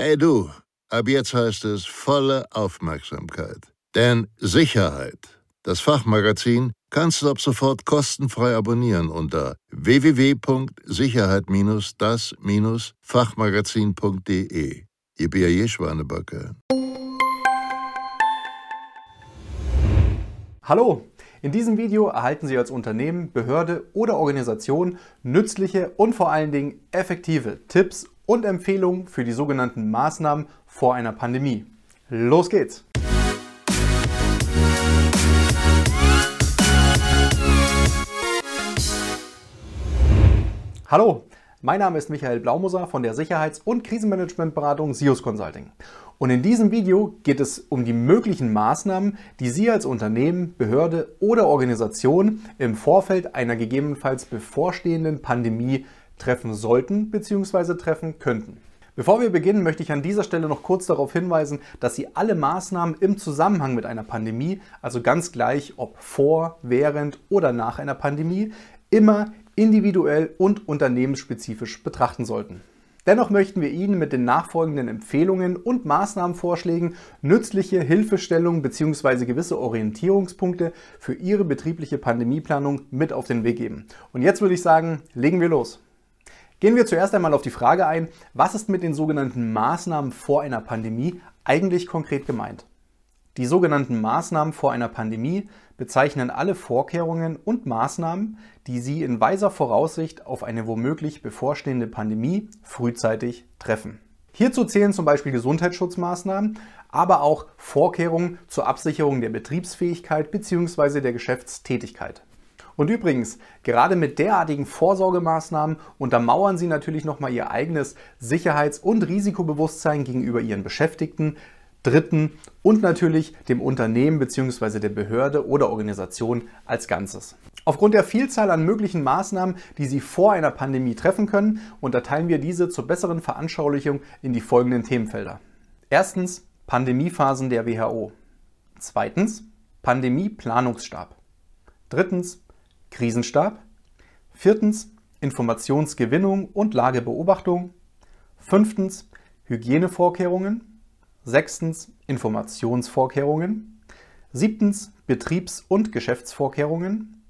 Hey du, ab jetzt heißt es volle Aufmerksamkeit. Denn Sicherheit, das Fachmagazin, kannst du ab sofort kostenfrei abonnieren unter www.sicherheit-das-fachmagazin.de. Ihr B.A.J. Schwanebacke. Hallo! In diesem Video erhalten Sie als Unternehmen, Behörde oder Organisation nützliche und vor allen Dingen effektive Tipps und Empfehlungen für die sogenannten Maßnahmen vor einer Pandemie. Los geht's! Hallo, mein Name ist Michael Blaumoser von der Sicherheits- und Krisenmanagementberatung SIOS Consulting. Und in diesem Video geht es um die möglichen Maßnahmen, die Sie als Unternehmen, Behörde oder Organisation im Vorfeld einer gegebenenfalls bevorstehenden Pandemie treffen sollten bzw. treffen könnten. Bevor wir beginnen, möchte ich an dieser Stelle noch kurz darauf hinweisen, dass Sie alle Maßnahmen im Zusammenhang mit einer Pandemie, also ganz gleich ob vor, während oder nach einer Pandemie, immer individuell und unternehmensspezifisch betrachten sollten. Dennoch möchten wir Ihnen mit den nachfolgenden Empfehlungen und Maßnahmenvorschlägen nützliche Hilfestellungen bzw. gewisse Orientierungspunkte für Ihre betriebliche Pandemieplanung mit auf den Weg geben. Und jetzt würde ich sagen, legen wir los. Gehen wir zuerst einmal auf die Frage ein, was ist mit den sogenannten Maßnahmen vor einer Pandemie eigentlich konkret gemeint? Die sogenannten Maßnahmen vor einer Pandemie bezeichnen alle Vorkehrungen und Maßnahmen, die Sie in weiser Voraussicht auf eine womöglich bevorstehende Pandemie frühzeitig treffen. Hierzu zählen zum Beispiel Gesundheitsschutzmaßnahmen, aber auch Vorkehrungen zur Absicherung der Betriebsfähigkeit bzw. der Geschäftstätigkeit. Und übrigens, gerade mit derartigen Vorsorgemaßnahmen untermauern Sie natürlich nochmal Ihr eigenes Sicherheits- und Risikobewusstsein gegenüber Ihren Beschäftigten, Dritten und natürlich dem Unternehmen bzw. der Behörde oder Organisation als Ganzes. Aufgrund der Vielzahl an möglichen Maßnahmen, die Sie vor einer Pandemie treffen können, unterteilen wir diese zur besseren Veranschaulichung in die folgenden Themenfelder. Erstens Pandemiephasen der WHO. Zweitens Pandemieplanungsstab. Drittens Krisenstab. Viertens Informationsgewinnung und Lagebeobachtung. Fünftens Hygienevorkehrungen. Sechstens Informationsvorkehrungen. Siebtens Betriebs- und Geschäftsvorkehrungen.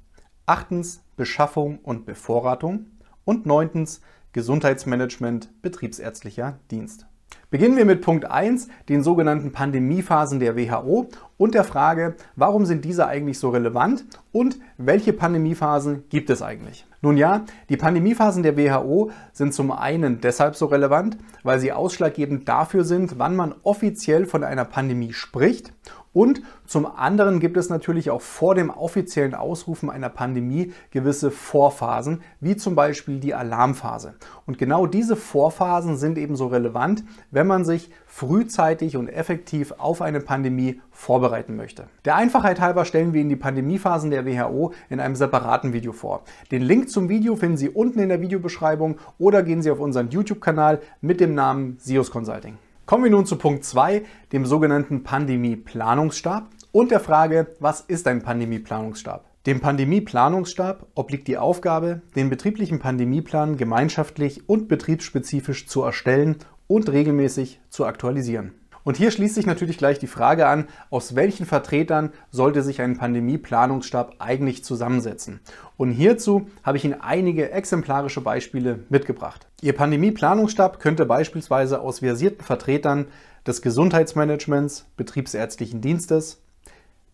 Achtens Beschaffung und Bevorratung. Und neuntens Gesundheitsmanagement betriebsärztlicher Dienst. Beginnen wir mit Punkt 1, den sogenannten Pandemiephasen der WHO und der Frage, warum sind diese eigentlich so relevant und welche Pandemiephasen gibt es eigentlich? Nun ja, die Pandemiephasen der WHO sind zum einen deshalb so relevant, weil sie ausschlaggebend dafür sind, wann man offiziell von einer Pandemie spricht und zum anderen gibt es natürlich auch vor dem offiziellen Ausrufen einer Pandemie gewisse Vorphasen, wie zum Beispiel die Alarmphase. Und genau diese Vorphasen sind ebenso relevant, wenn man sich frühzeitig und effektiv auf eine Pandemie vorbereiten möchte. Der Einfachheit halber stellen wir Ihnen die Pandemiephasen der WHO in einem separaten Video vor. Den Link zum Video finden Sie unten in der Videobeschreibung oder gehen Sie auf unseren YouTube-Kanal mit dem Namen SIOS Consulting. Kommen wir nun zu Punkt 2, dem sogenannten Pandemieplanungsstab und der Frage, was ist ein Pandemieplanungsstab? Dem Pandemieplanungsstab obliegt die Aufgabe, den betrieblichen Pandemieplan gemeinschaftlich und betriebsspezifisch zu erstellen und regelmäßig zu aktualisieren. Und hier schließt sich natürlich gleich die Frage an, aus welchen Vertretern sollte sich ein Pandemieplanungsstab eigentlich zusammensetzen. Und hierzu habe ich Ihnen einige exemplarische Beispiele mitgebracht. Ihr Pandemieplanungsstab könnte beispielsweise aus versierten Vertretern des Gesundheitsmanagements, betriebsärztlichen Dienstes,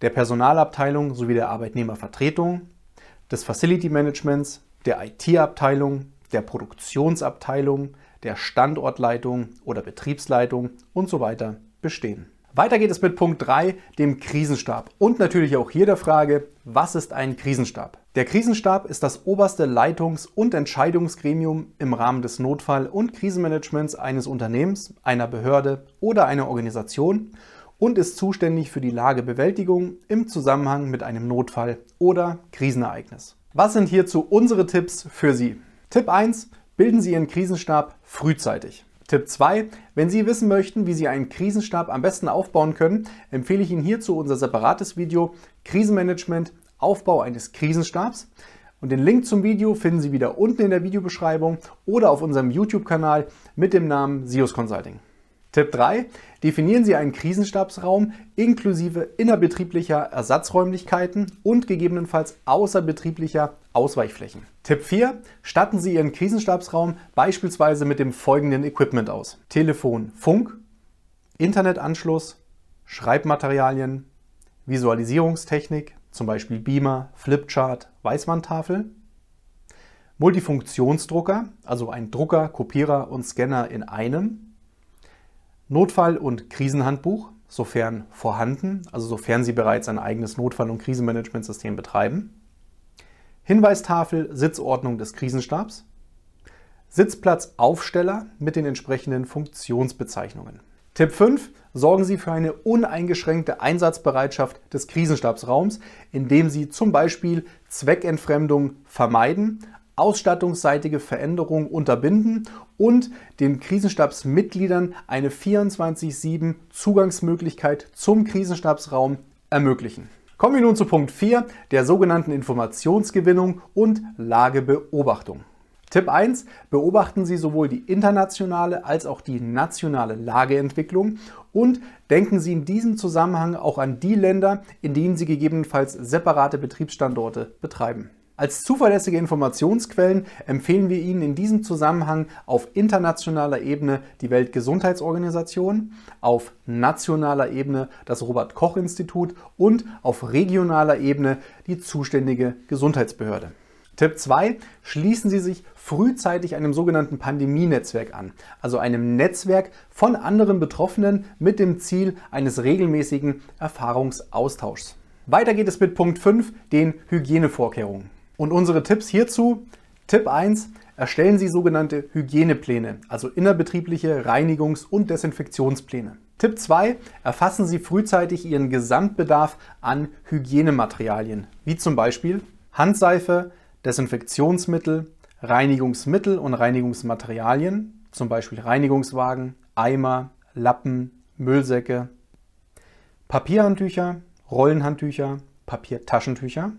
der Personalabteilung sowie der Arbeitnehmervertretung, des Facility Managements, der IT-Abteilung, der Produktionsabteilung, der Standortleitung oder Betriebsleitung und so weiter bestehen. Weiter geht es mit Punkt 3, dem Krisenstab. Und natürlich auch hier der Frage, was ist ein Krisenstab? Der Krisenstab ist das oberste Leitungs- und Entscheidungsgremium im Rahmen des Notfall- und Krisenmanagements eines Unternehmens, einer Behörde oder einer Organisation und ist zuständig für die Lagebewältigung im Zusammenhang mit einem Notfall oder Krisenereignis. Was sind hierzu unsere Tipps für Sie? Tipp 1. Bilden Sie Ihren Krisenstab frühzeitig. Tipp 2. Wenn Sie wissen möchten, wie Sie einen Krisenstab am besten aufbauen können, empfehle ich Ihnen hierzu unser separates Video Krisenmanagement, Aufbau eines Krisenstabs. Und den Link zum Video finden Sie wieder unten in der Videobeschreibung oder auf unserem YouTube-Kanal mit dem Namen SIOS Consulting. Tipp 3. Definieren Sie einen Krisenstabsraum inklusive innerbetrieblicher Ersatzräumlichkeiten und gegebenenfalls außerbetrieblicher Ausweichflächen. Tipp 4. Statten Sie Ihren Krisenstabsraum beispielsweise mit dem folgenden Equipment aus. Telefon, Funk, Internetanschluss, Schreibmaterialien, Visualisierungstechnik, zum Beispiel Beamer, Flipchart, Weißwandtafel, Multifunktionsdrucker, also ein Drucker, Kopierer und Scanner in einem, Notfall- und Krisenhandbuch, sofern vorhanden, also sofern Sie bereits ein eigenes Notfall- und Krisenmanagementsystem betreiben. Hinweistafel, Sitzordnung des Krisenstabs. Sitzplatzaufsteller mit den entsprechenden Funktionsbezeichnungen. Tipp 5. Sorgen Sie für eine uneingeschränkte Einsatzbereitschaft des Krisenstabsraums, indem Sie zum Beispiel Zweckentfremdung vermeiden, ausstattungsseitige Veränderungen unterbinden und den Krisenstabsmitgliedern eine 24-7 Zugangsmöglichkeit zum Krisenstabsraum ermöglichen. Kommen wir nun zu Punkt 4, der sogenannten Informationsgewinnung und Lagebeobachtung. Tipp 1. Beobachten Sie sowohl die internationale als auch die nationale Lageentwicklung und denken Sie in diesem Zusammenhang auch an die Länder, in denen Sie gegebenenfalls separate Betriebsstandorte betreiben. Als zuverlässige Informationsquellen empfehlen wir Ihnen in diesem Zusammenhang auf internationaler Ebene die Weltgesundheitsorganisation, auf nationaler Ebene das Robert Koch Institut und auf regionaler Ebene die zuständige Gesundheitsbehörde. Tipp 2. Schließen Sie sich frühzeitig einem sogenannten Pandemienetzwerk an, also einem Netzwerk von anderen Betroffenen mit dem Ziel eines regelmäßigen Erfahrungsaustauschs. Weiter geht es mit Punkt 5, den Hygienevorkehrungen. Und unsere Tipps hierzu, Tipp 1, erstellen Sie sogenannte Hygienepläne, also innerbetriebliche Reinigungs- und Desinfektionspläne. Tipp 2, erfassen Sie frühzeitig Ihren Gesamtbedarf an Hygienematerialien, wie zum Beispiel Handseife, Desinfektionsmittel, Reinigungsmittel und Reinigungsmaterialien, zum Beispiel Reinigungswagen, Eimer, Lappen, Müllsäcke, Papierhandtücher, Rollenhandtücher, Papiertaschentücher,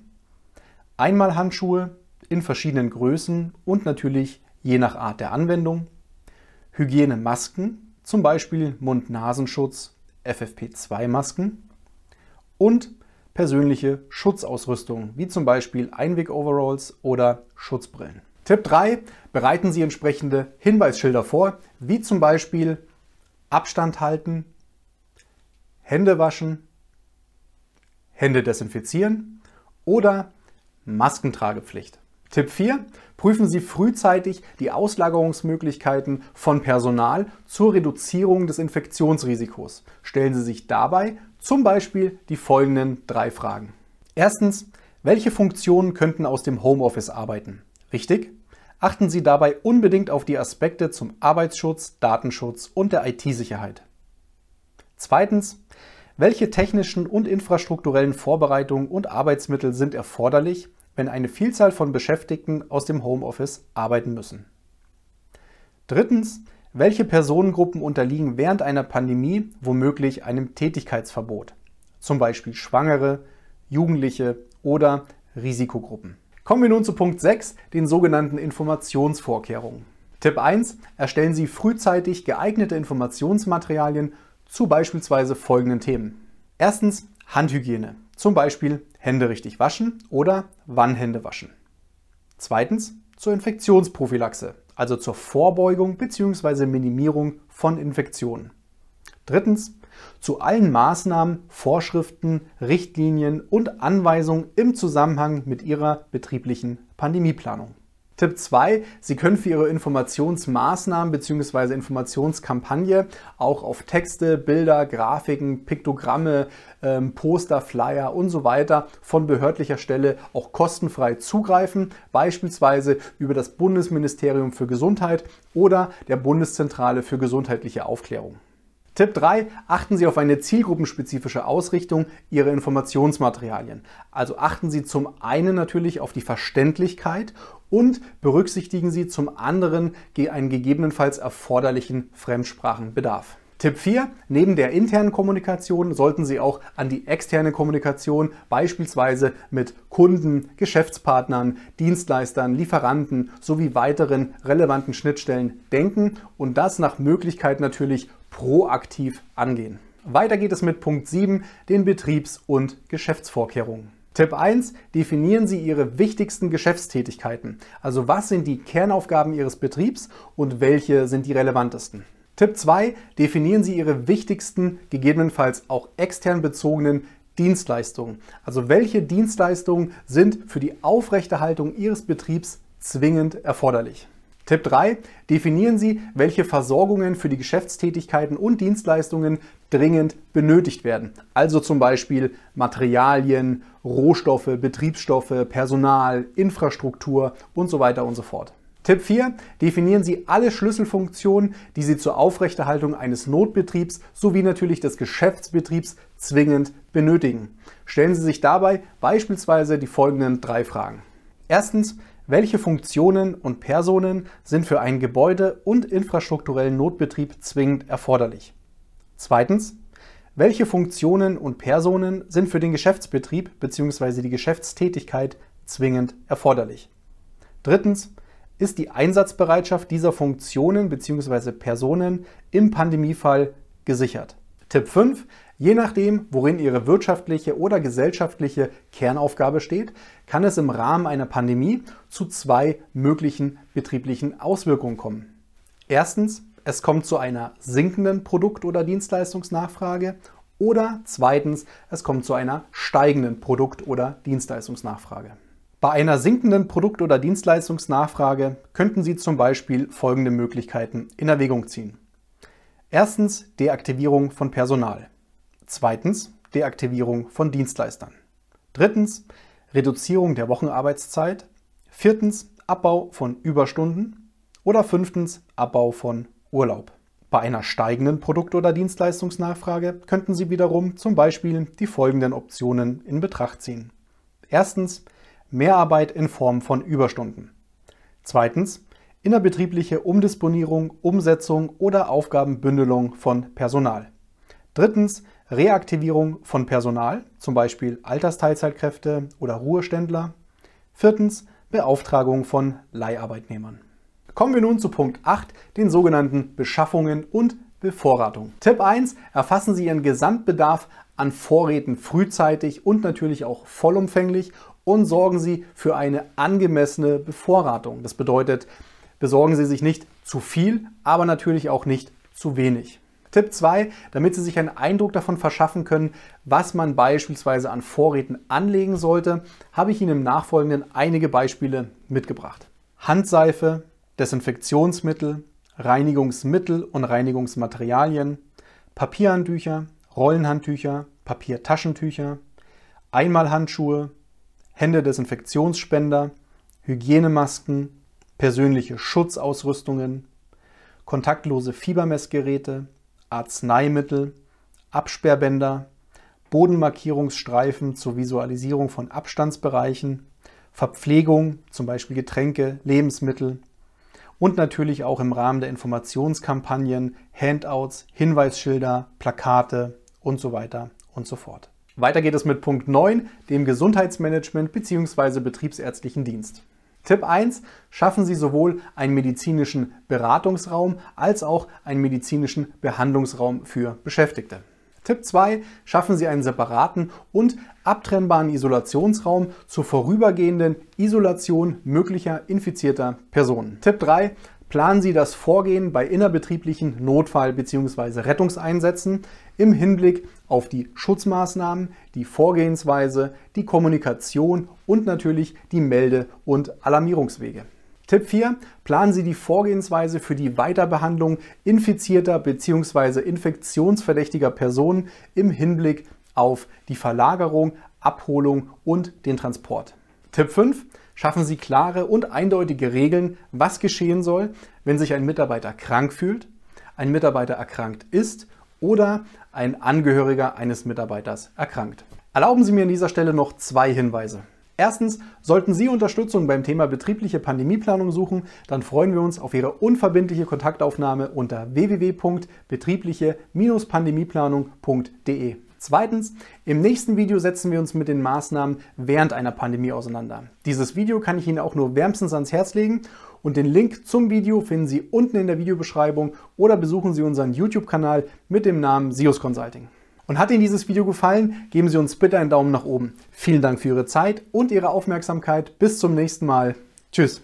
Einmalhandschuhe in verschiedenen Größen und natürlich je nach Art der Anwendung, Hygienemasken, zum Beispiel Mund-Nasenschutz, FFP2-Masken und persönliche Schutzausrüstung, wie zum Beispiel Einweg-Overalls oder Schutzbrillen. Tipp 3. Bereiten Sie entsprechende Hinweisschilder vor, wie zum Beispiel Abstand halten, Hände waschen, Hände desinfizieren oder Maskentragepflicht. Tipp 4. Prüfen Sie frühzeitig die Auslagerungsmöglichkeiten von Personal zur Reduzierung des Infektionsrisikos. Stellen Sie sich dabei zum Beispiel die folgenden drei Fragen. Erstens, welche Funktionen könnten aus dem Homeoffice arbeiten? Richtig? Achten Sie dabei unbedingt auf die Aspekte zum Arbeitsschutz, Datenschutz und der IT-Sicherheit. Zweitens, welche technischen und infrastrukturellen Vorbereitungen und Arbeitsmittel sind erforderlich, wenn eine Vielzahl von Beschäftigten aus dem Homeoffice arbeiten müssen. Drittens, welche Personengruppen unterliegen während einer Pandemie womöglich einem Tätigkeitsverbot? Zum Beispiel Schwangere, Jugendliche oder Risikogruppen. Kommen wir nun zu Punkt 6, den sogenannten Informationsvorkehrungen. Tipp 1. Erstellen Sie frühzeitig geeignete Informationsmaterialien zu beispielsweise folgenden Themen. Erstens Handhygiene. Zum Beispiel Hände richtig waschen oder wann Hände waschen. Zweitens zur Infektionsprophylaxe, also zur Vorbeugung bzw. Minimierung von Infektionen. Drittens zu allen Maßnahmen, Vorschriften, Richtlinien und Anweisungen im Zusammenhang mit Ihrer betrieblichen Pandemieplanung. Tipp 2. Sie können für Ihre Informationsmaßnahmen bzw. Informationskampagne auch auf Texte, Bilder, Grafiken, Piktogramme, ähm, Poster, Flyer und so weiter von behördlicher Stelle auch kostenfrei zugreifen, beispielsweise über das Bundesministerium für Gesundheit oder der Bundeszentrale für gesundheitliche Aufklärung. Tipp 3. Achten Sie auf eine zielgruppenspezifische Ausrichtung Ihrer Informationsmaterialien. Also achten Sie zum einen natürlich auf die Verständlichkeit und berücksichtigen Sie zum anderen einen gegebenenfalls erforderlichen Fremdsprachenbedarf. Tipp 4. Neben der internen Kommunikation sollten Sie auch an die externe Kommunikation beispielsweise mit Kunden, Geschäftspartnern, Dienstleistern, Lieferanten sowie weiteren relevanten Schnittstellen denken und das nach Möglichkeit natürlich proaktiv angehen. Weiter geht es mit Punkt 7, den Betriebs- und Geschäftsvorkehrungen. Tipp 1. Definieren Sie Ihre wichtigsten Geschäftstätigkeiten. Also was sind die Kernaufgaben Ihres Betriebs und welche sind die relevantesten? Tipp 2. Definieren Sie Ihre wichtigsten, gegebenenfalls auch extern bezogenen Dienstleistungen. Also welche Dienstleistungen sind für die Aufrechterhaltung Ihres Betriebs zwingend erforderlich? Tipp 3. Definieren Sie, welche Versorgungen für die Geschäftstätigkeiten und Dienstleistungen dringend benötigt werden. Also zum Beispiel Materialien, Rohstoffe, Betriebsstoffe, Personal, Infrastruktur und so weiter und so fort. Tipp 4. Definieren Sie alle Schlüsselfunktionen, die Sie zur Aufrechterhaltung eines Notbetriebs sowie natürlich des Geschäftsbetriebs zwingend benötigen. Stellen Sie sich dabei beispielsweise die folgenden drei Fragen. Erstens, welche Funktionen und Personen sind für einen Gebäude- und infrastrukturellen Notbetrieb zwingend erforderlich? Zweitens, welche Funktionen und Personen sind für den Geschäftsbetrieb bzw. die Geschäftstätigkeit zwingend erforderlich? Drittens, ist die Einsatzbereitschaft dieser Funktionen bzw. Personen im Pandemiefall gesichert. Tipp 5. Je nachdem, worin Ihre wirtschaftliche oder gesellschaftliche Kernaufgabe steht, kann es im Rahmen einer Pandemie zu zwei möglichen betrieblichen Auswirkungen kommen. Erstens, es kommt zu einer sinkenden Produkt- oder Dienstleistungsnachfrage oder zweitens, es kommt zu einer steigenden Produkt- oder Dienstleistungsnachfrage. Bei einer sinkenden Produkt- oder Dienstleistungsnachfrage könnten Sie zum Beispiel folgende Möglichkeiten in Erwägung ziehen. Erstens Deaktivierung von Personal. Zweitens Deaktivierung von Dienstleistern. Drittens Reduzierung der Wochenarbeitszeit. Viertens Abbau von Überstunden. Oder fünftens Abbau von Urlaub. Bei einer steigenden Produkt- oder Dienstleistungsnachfrage könnten Sie wiederum zum Beispiel die folgenden Optionen in Betracht ziehen. Erstens Mehrarbeit in Form von Überstunden. Zweitens, innerbetriebliche Umdisponierung, Umsetzung oder Aufgabenbündelung von Personal. Drittens, Reaktivierung von Personal, zum Beispiel Altersteilzeitkräfte oder Ruheständler. Viertens, Beauftragung von Leiharbeitnehmern. Kommen wir nun zu Punkt 8, den sogenannten Beschaffungen und Bevorratung. Tipp 1. Erfassen Sie Ihren Gesamtbedarf an Vorräten frühzeitig und natürlich auch vollumfänglich und sorgen Sie für eine angemessene Bevorratung. Das bedeutet, besorgen Sie sich nicht zu viel, aber natürlich auch nicht zu wenig. Tipp 2, damit Sie sich einen Eindruck davon verschaffen können, was man beispielsweise an Vorräten anlegen sollte, habe ich Ihnen im Nachfolgenden einige Beispiele mitgebracht. Handseife, Desinfektionsmittel, Reinigungsmittel und Reinigungsmaterialien, Papierhandtücher, Rollenhandtücher, Papiertaschentücher, Einmalhandschuhe, Händedesinfektionsspender, Hygienemasken, persönliche Schutzausrüstungen, kontaktlose Fiebermessgeräte, Arzneimittel, Absperrbänder, Bodenmarkierungsstreifen zur Visualisierung von Abstandsbereichen, Verpflegung, zum Beispiel Getränke, Lebensmittel und natürlich auch im Rahmen der Informationskampagnen Handouts, Hinweisschilder, Plakate und so weiter und so fort. Weiter geht es mit Punkt 9, dem Gesundheitsmanagement bzw. betriebsärztlichen Dienst. Tipp 1. Schaffen Sie sowohl einen medizinischen Beratungsraum als auch einen medizinischen Behandlungsraum für Beschäftigte. Tipp 2. Schaffen Sie einen separaten und abtrennbaren Isolationsraum zur vorübergehenden Isolation möglicher infizierter Personen. Tipp 3. Planen Sie das Vorgehen bei innerbetrieblichen Notfall- bzw. Rettungseinsätzen im Hinblick auf die Schutzmaßnahmen, die Vorgehensweise, die Kommunikation und natürlich die Melde- und Alarmierungswege. Tipp 4. Planen Sie die Vorgehensweise für die Weiterbehandlung infizierter bzw. infektionsverdächtiger Personen im Hinblick auf die Verlagerung, Abholung und den Transport. Tipp 5. Schaffen Sie klare und eindeutige Regeln, was geschehen soll, wenn sich ein Mitarbeiter krank fühlt, ein Mitarbeiter erkrankt ist oder ein Angehöriger eines Mitarbeiters erkrankt. Erlauben Sie mir an dieser Stelle noch zwei Hinweise. Erstens, sollten Sie Unterstützung beim Thema betriebliche Pandemieplanung suchen, dann freuen wir uns auf Ihre unverbindliche Kontaktaufnahme unter www.betriebliche-pandemieplanung.de. Zweitens, im nächsten Video setzen wir uns mit den Maßnahmen während einer Pandemie auseinander. Dieses Video kann ich Ihnen auch nur wärmstens ans Herz legen und den Link zum Video finden Sie unten in der Videobeschreibung oder besuchen Sie unseren YouTube-Kanal mit dem Namen SIOS Consulting. Und hat Ihnen dieses Video gefallen, geben Sie uns bitte einen Daumen nach oben. Vielen Dank für Ihre Zeit und Ihre Aufmerksamkeit. Bis zum nächsten Mal. Tschüss.